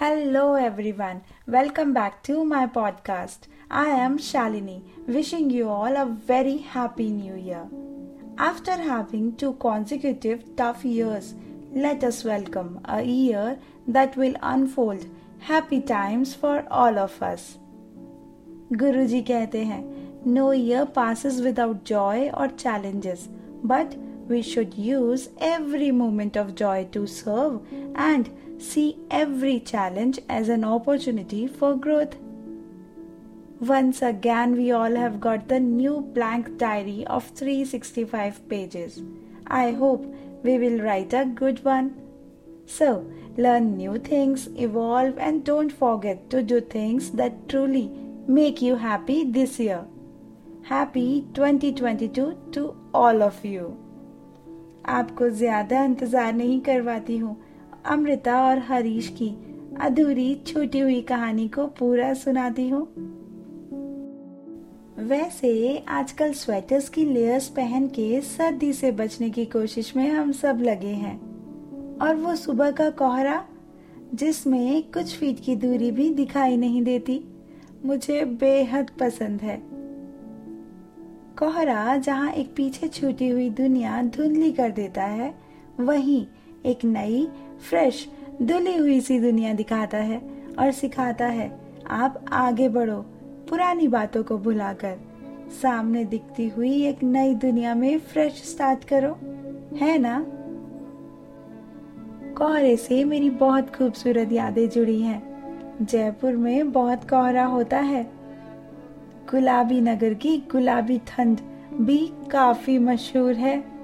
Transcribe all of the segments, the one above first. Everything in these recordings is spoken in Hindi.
Hello, everyone. Welcome back to my podcast. I am Shalini, wishing you all a very happy new year. After having two consecutive tough years, let us welcome a year that will unfold happy times for all of us. Guruji कहते हैं No year passes without joy or challenges, but we should use every moment of joy to serve and see every challenge as an opportunity for growth. Once again, we all have got the new blank diary of 365 pages. I hope we will write a good one. So, learn new things, evolve, and don't forget to do things that truly make you happy this year. Happy 2022 to all of you. आपको ज़्यादा इंतज़ार नहीं करवाती हूँ अमृता और हरीश की अधूरी छूटी हुई कहानी को पूरा सुनाती हूँ। वैसे आजकल स्वेटर्स की लेयर्स पहन के सर्दी से बचने की कोशिश में हम सब लगे हैं। और वो सुबह का कोहरा, जिसमें कुछ फीट की दूरी भी दिखाई नहीं देती, मुझे बेहद पसंद है। कोहरा जहाँ एक पीछे छूटी हुई दुनिया धुंधली कर देता है, वहीं एक नई फ्रेश धुली हुई सी दुनिया दिखाता है और सिखाता है, आप आगे बढ़ो, पुरानी बातों को भुलाकर। सामने दिखती हुई एक नई दुनिया में फ्रेश स्टार्ट करो, है ना? कोहरे से मेरी बहुत खूबसूरत यादें जुड़ी हैं। जयपुर में बहुत कोहरा होता है। गुलाबी नगर की गुलाबी ठंड भी काफ़ी मशहूर है।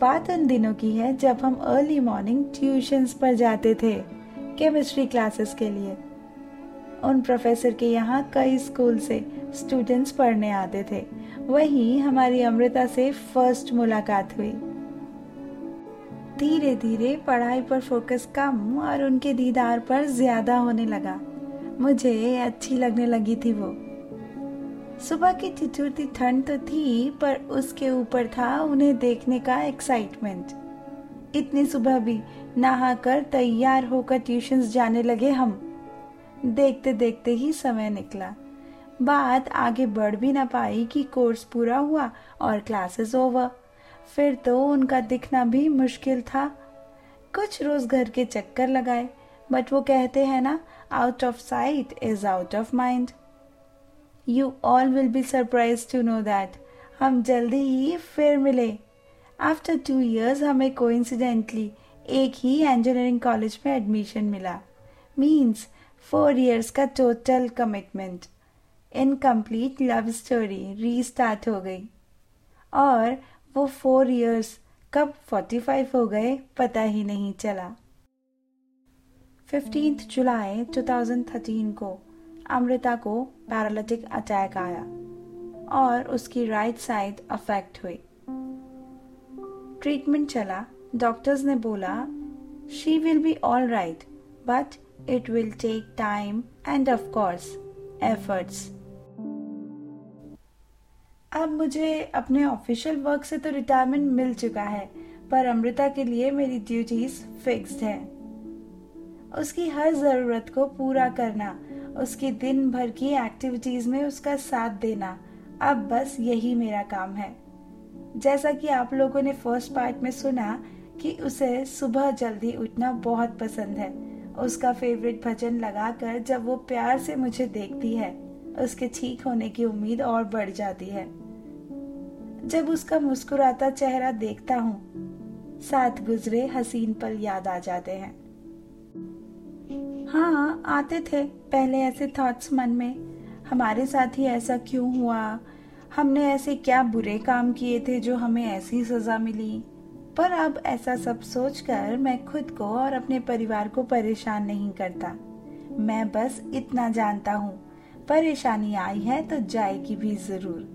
बात उन दिनों की है जब हम अर्ली मॉर्निंग ट्यूशंस पर जाते थे केमिस्ट्री क्लासेस के लिए। उन प्रोफेसर के यहाँ कई स्कूल से स्टूडेंट्स पढ़ने आते थे। वहीं हमारी अमृता से फ़र्स्ट मुलाकात हुई। धीरे धीरे पढ़ाई पर फोकस कम और उनके दीदार पर ज़्यादा होने लगा। मुझे अच्छी लगने लगी थी वो। सुबह की ठिठुरती ठंड तो थी, पर उसके ऊपर था उन्हें देखने का एक्साइटमेंट इतनी सुबह भी नहाकर तैयार होकर ट्यूशंस जाने लगे हम। देखते देखते ही समय निकला। बात आगे बढ़ भी ना पाई कि कोर्स पूरा हुआ और क्लासेस ओवर फिर तो उनका दिखना भी मुश्किल था। कुछ रोज घर के चक्कर लगाए बट वो कहते हैं ना out of sight is out of mind you all will be surprise to know that हम जल्दी ही फिर मिले। आफ्टर टू ईयर्स हमें कोइंसिडेंटली एक ही इंजीनियरिंग कॉलेज में एडमिशन मिला। मीन्स फोर ईयर्स का total commitment incomplete love story restart हो गई। और वो फोर ईयर्स कब फोर्टी फाइव हो गए पता ही नहीं चला। फिफ्टींथ जुलाई 2013 को। अमृता को पैरालिटिक अटैक आया और उसकी राइट साइड अफेक्ट हुई। ट्रीटमेंट चला। डॉक्टर्स ने बोला she will be all right but it will take time and of course efforts अब मुझे अपने ऑफिशियल वर्क से तो रिटायरमेंट मिल चुका है, पर अमृता के लिए मेरी ड्यूटीज़ फिक्स्ड है। उसकी हर ज़रूरत को पूरा करना उसकी दिन भर की एक्टिविटीज़ में उसका साथ देना। अब बस यही मेरा काम है। जैसा कि आप लोगों ने फ़र्स्ट पार्ट में सुना कि उसे सुबह जल्दी उठना बहुत पसंद है। उसका फेवरेट भजन लगाकर जब वो प्यार से मुझे देखती है, उसके ठीक होने की उम्मीद और बढ़ जाती है। जब उसका मुस्कुराता चेहरा देखता हूँ, साथ गुजरे हसीन पल याद आ जाते हैं। हाँ आते थे। पहले ऐसे थॉट्स मन में, हमारे साथ ही ऐसा क्यों हुआ? हमने ऐसे क्या बुरे काम किए थे जो हमें ऐसी सजा मिली? पर अब ऐसा सब सोचकर मैं खुद को और अपने परिवार को परेशान नहीं करता। मैं बस इतना जानता हूँ। परेशानी आई है तो जाएगी भी ज़रूर।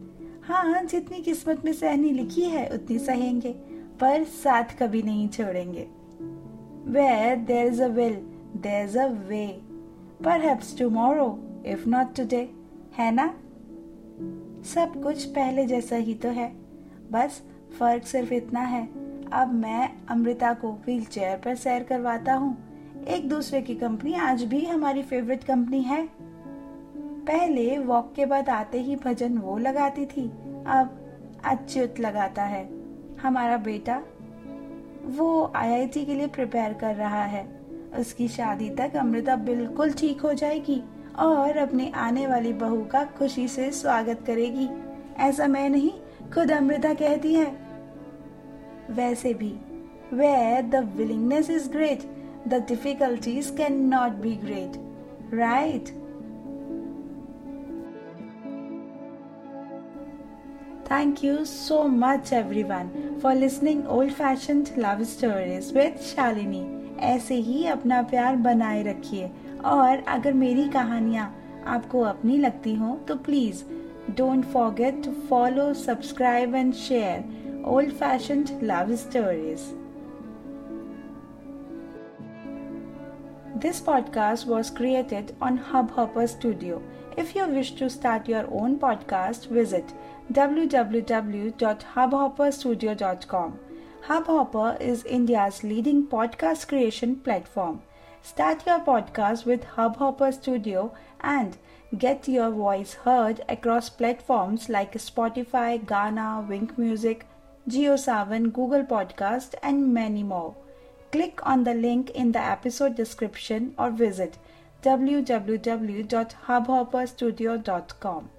हाँ जितनी किस्मत में सहनी लिखी है, उतनी सहेंगे, पर साथ कभी नहीं छोड़ेंगे। Where there is a will there's a way. Perhaps tomorrow, if not today. है ना? सब कुछ पहले जैसा ही तो है। बस फ़र्क सिर्फ़ इतना है। अब मैं अमृता को व्हील चेयर पर सैर करवाता हूँ। एक दूसरे की कंपनी आज भी हमारी फेवरेट कंपनी है। पहले वॉक के बाद आते ही भजन वो लगाती थी। अब अच्युत लगाता है। हमारा बेटा वो आईआईटी के लिए प्रिपेयर कर रहा है। उसकी शादी तक अमृता बिल्कुल ठीक हो जाएगी और अपने आने वाली बहू का खुशी से स्वागत करेगी। ऐसा मैं नहीं, खुद अमृता कहती है। वैसे भी way the willingness is great the difficulties can not be great right Thank you so much, everyone, for listening old fashioned love stories with Shalini. ऐसे ही अपना प्यार बनाए रखिए और अगर मेरी कहानियाँ आपको अपनी लगती हो तो please don't forget to follow subscribe and share old fashion love stories This podcast was created on Hubhopper Studio. If you wish to start your own podcast, visit www.hubhopperstudio.com. Hubhopper is India's leading podcast creation platform. Start your podcast with Hubhopper Studio and get your voice heard across platforms like Spotify, Ghana, Wink Music, JioSavan, Google Podcast, and many more. Click on the link in the episode description or visit www.hubhopperstudio.com.